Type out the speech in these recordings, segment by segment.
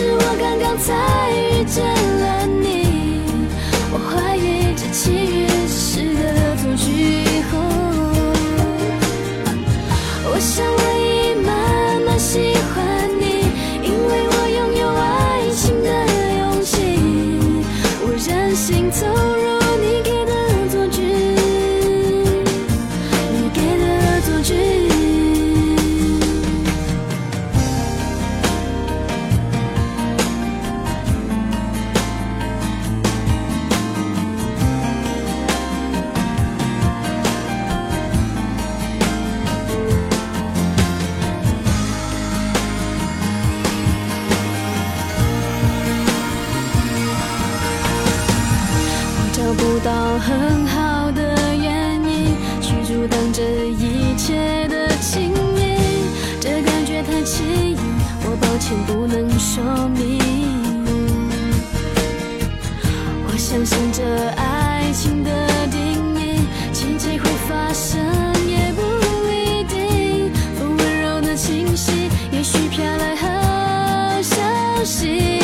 是我刚刚才遇见了你。我怀疑这奇遇是个恶找不到很好的原因去阻挡这一切的亲密这感觉太奇异我抱歉不能说明。我相信这爱情的定义奇迹会发生也不一定风温柔的清晰也许飘来好消息。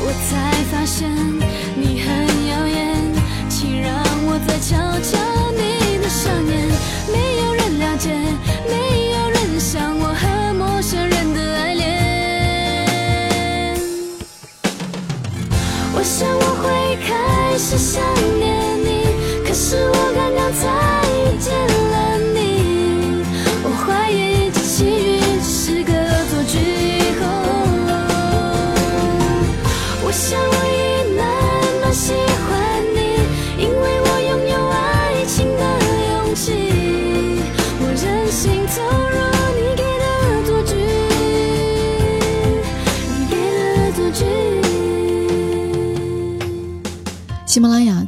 我才发现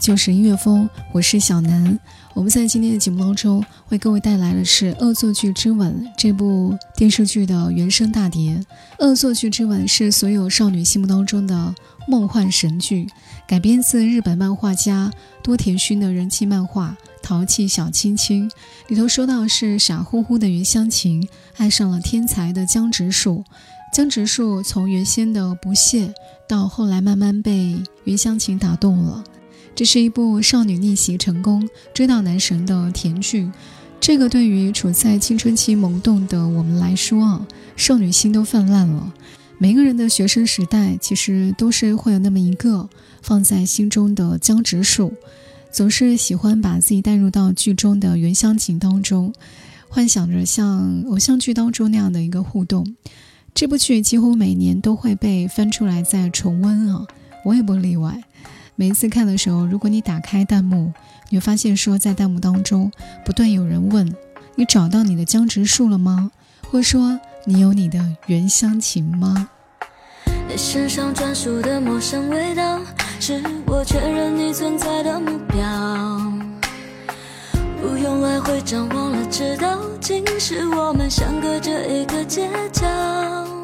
就是音乐风，我是小南。我们在今天的节目当中为各位带来的是《恶作剧之吻》这部电视剧的原声大碟。《恶作剧之吻》是所有少女心目当中的梦幻神剧，改编自日本漫画家多田薰的人气漫画《淘气小亲亲》里头说到是傻乎乎的袁湘琴爱上了天才的江直树，江直树从原先的不屑到后来慢慢被袁湘琴打动了。这是一部少女逆袭成功、追到男神的甜剧。这个对于处在青春期萌动的我们来说啊，少女心都泛滥了。每个人的学生时代，其实都是会有那么一个放在心中的江直树，总是喜欢把自己带入到剧中的原乡情当中，幻想着像偶像剧当中那样的一个互动。这部剧几乎每年都会被翻出来再重温啊，我也不例外。每一次看的时候，如果你打开弹幕，你会发现说，在弹幕当中不断有人问：“你找到你的僵直树了吗？”或者说：“你有你的原乡情吗？你身上专属的陌生味道，是我确认你存在的目标。不用来回张望了，知道竟是我们相隔着一个街角。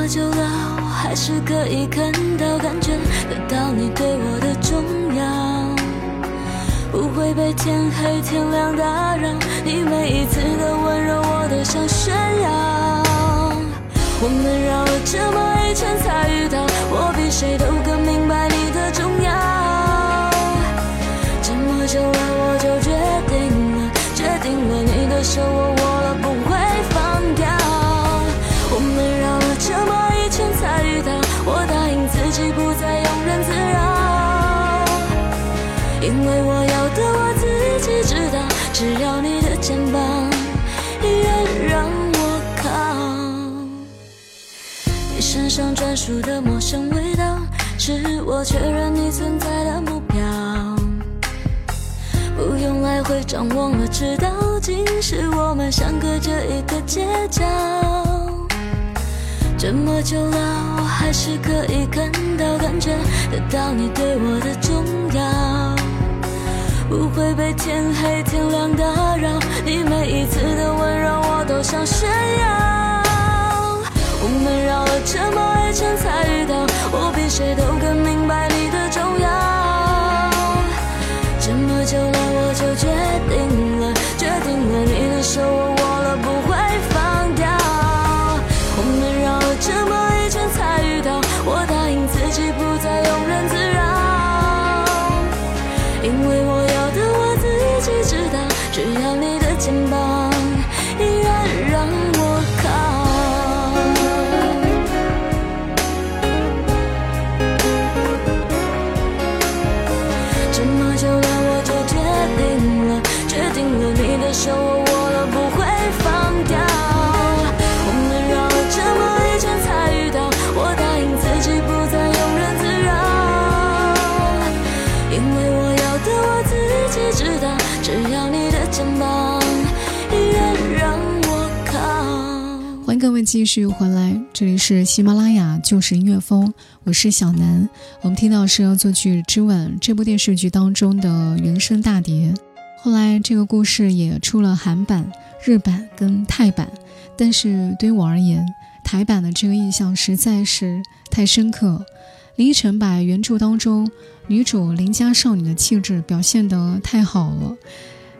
这么久了，我还是可以看到、感觉得到你对我的重要。不会被天黑天亮打扰，你每一次的温柔我都想炫耀。我们绕了这么一圈才遇到，我比谁都更明白你的重要。这么久了我就决定了，决定了你的手我握因为我要的我自己知道。只要你的肩膀依然让我靠，你身上专属的陌生味道，是我确认你存在的目标。不用来回张望了，知道竟是我们相隔着一个街角。这么久了，我还是可以看到、感觉得到你对我的重要。不会被天黑天亮打扰，你每一次的温柔我都想炫耀。我们绕了这么一圈才遇到，我比谁都更明白你的继续回来，这里是喜马拉雅旧时音乐风，我是小南。我们听到是《恶作剧之吻》这部电视剧当中的原声大碟，后来这个故事也出了韩版、日版跟泰版，但是对于我而言，台版的这个印象实在是太深刻。林依晨把原著当中女主邻家少女的气质表现得太好了。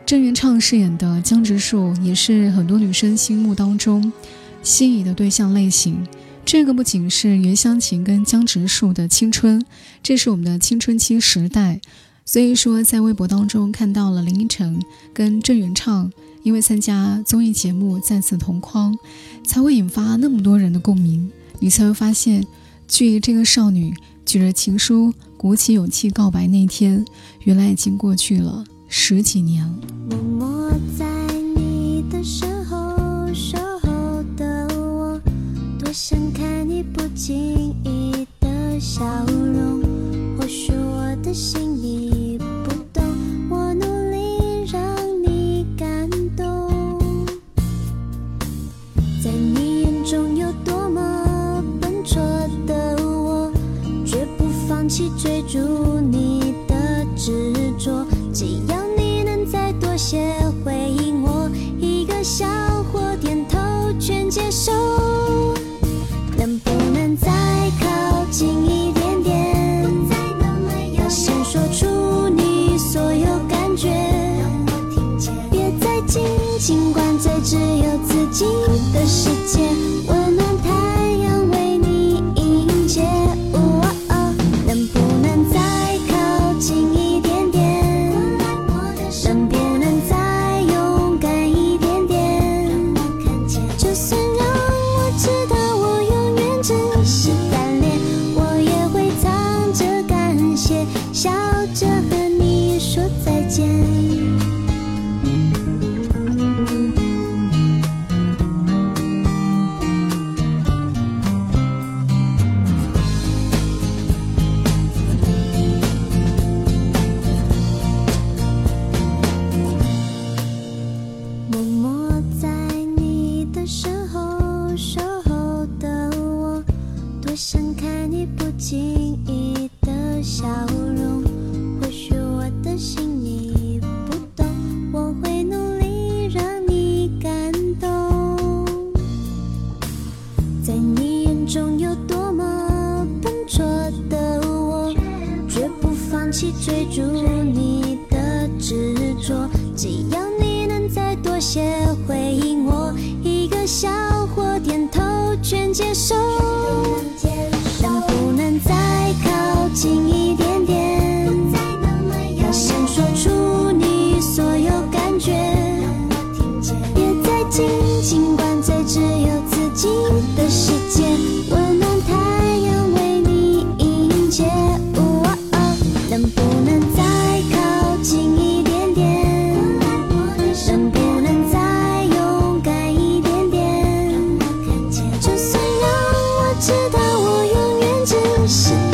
郑元畅饰演的江直树也是很多女生心目当中心仪的对象类型。这个不仅是袁湘琴跟江直树的青春，这是我们的青春期时代。所以说，在微博当中看到了林依晨跟郑元畅因为参加综艺节目再次同框，才会引发那么多人的共鸣。你才会发现，距离这个少女举着情书鼓起勇气告白那天，原来已经过去了。十几年。默默在说只要你能再多些回应我一个笑或点头全接受。心。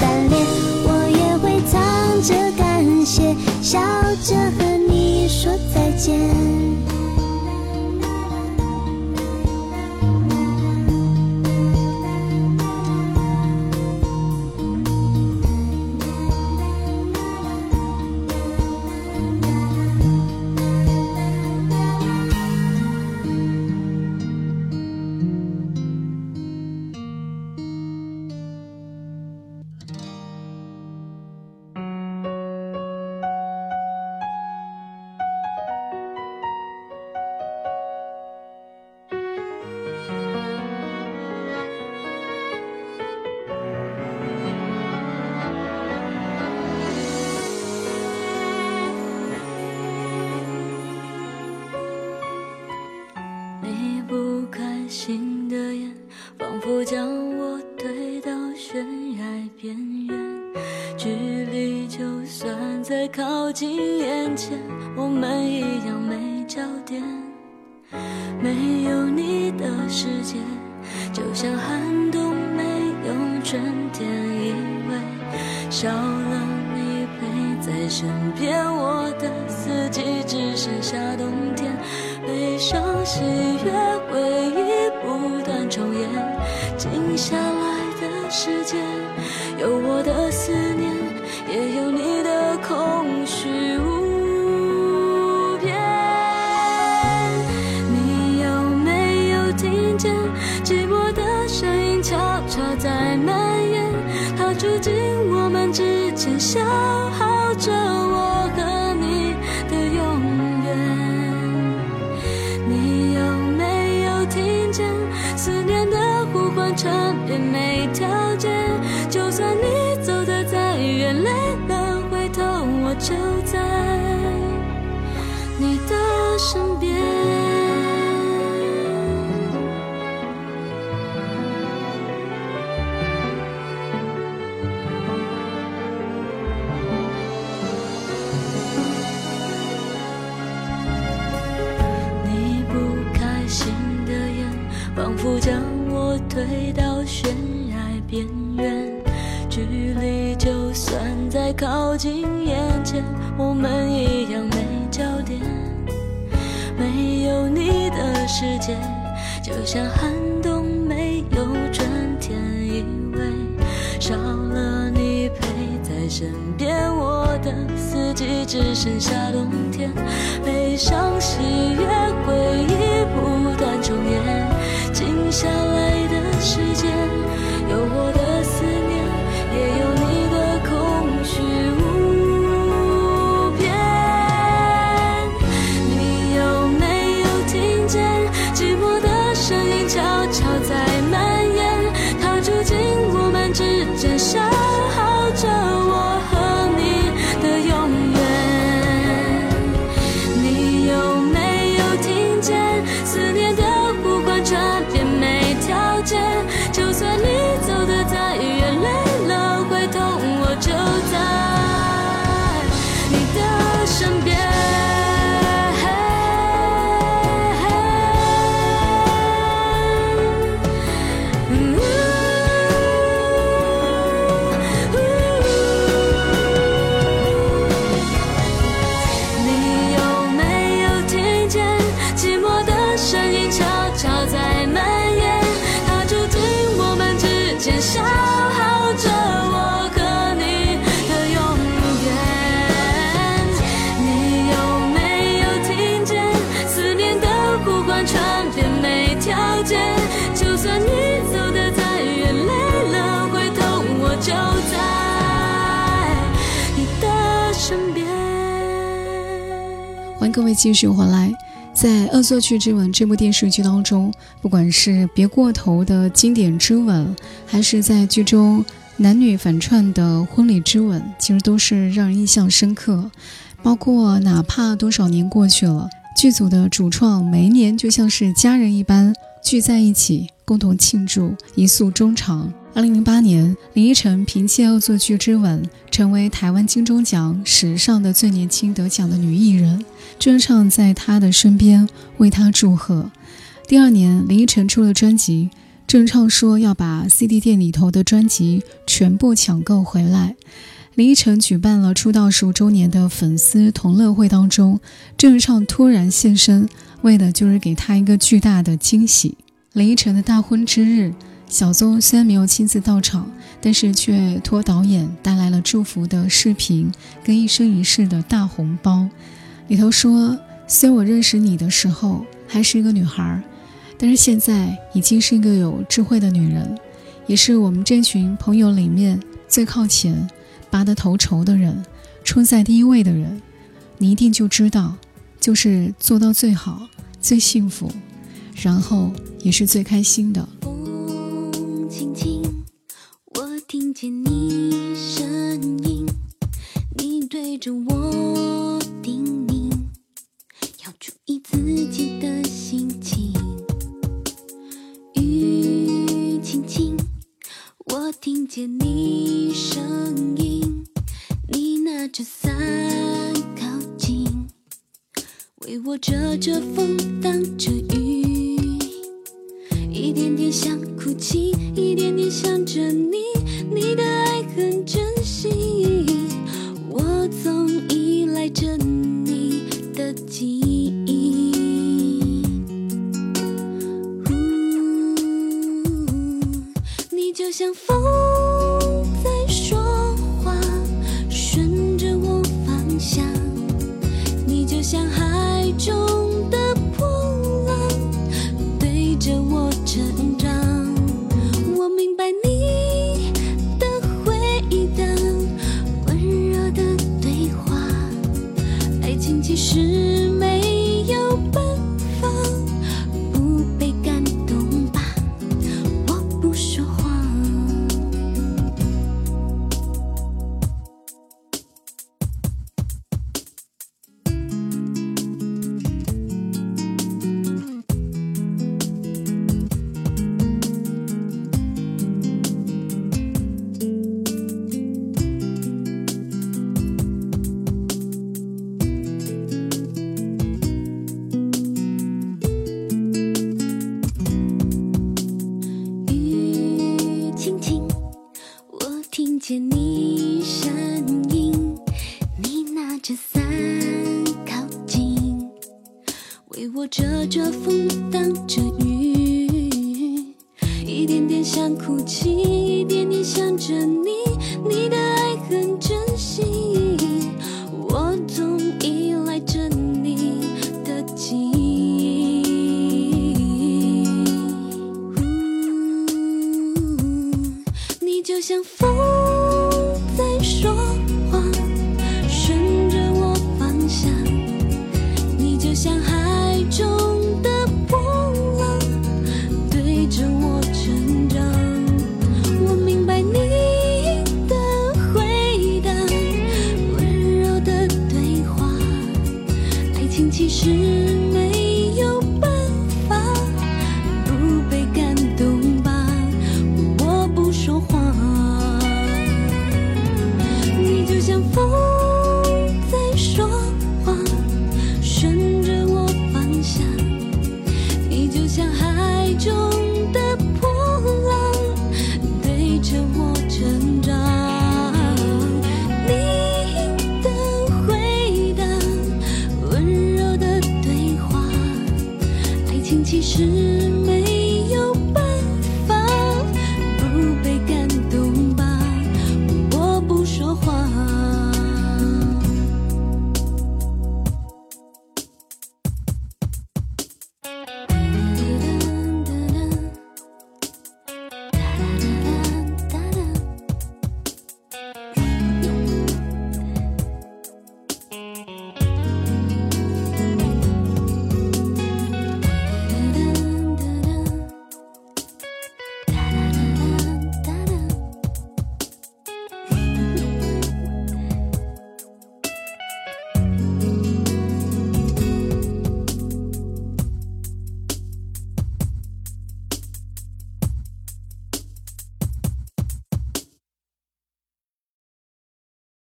身边，我的四季只剩下冬天，悲伤、喜悦、回忆不断重演。静下来的时间，有我的思念，也有你的空虚无边。你有没有听见寂寞的声音悄悄在蔓延？它住进我们之间。每条街，就算你走得再远，累了回头，我就在你的身边。你不开心的眼，仿佛将我推倒。靠近眼前，我们一样没焦点，没有你的世界就像寒冬没有春天，因为少了你陪在身边，我的四季只剩下冬天，悲伤喜悦回忆不断重演，静下来。各位继续回来在恶作剧之吻这部电视剧当中不管是别过头的经典之吻还是在剧中男女反串的婚礼之吻其实都是让人印象深刻包括哪怕多少年过去了剧组的主创每一年就像是家人一般聚在一起共同庆祝一诉衷肠。二零零八年，林依晨凭借《恶作剧之吻》成为台湾金钟奖史上的最年轻得奖的女艺人。郑畅在她的身边为她祝贺。第二年，林依晨出了专辑，郑畅说要把 CD 店里头的专辑全部抢购回来。林依晨举办了出道十五周年的粉丝同乐会当中，郑畅突然现身，为的就是给他一个巨大的惊喜。林依晨的大婚之日，小宗虽然没有亲自到场，但是却托导演带来了祝福的视频跟一生一世的大红包。里头说：“虽我认识你的时候还是一个女孩，但是现在已经是一个有智慧的女人，也是我们这群朋友里面最靠前、拔得头筹的人，冲在第一位的人。你一定就知道，就是做到最好、最幸福，然后也是最开心的。”轻轻，我听见你声音，你对着我叮咛。要注意自己的心情。雨轻轻，我听见你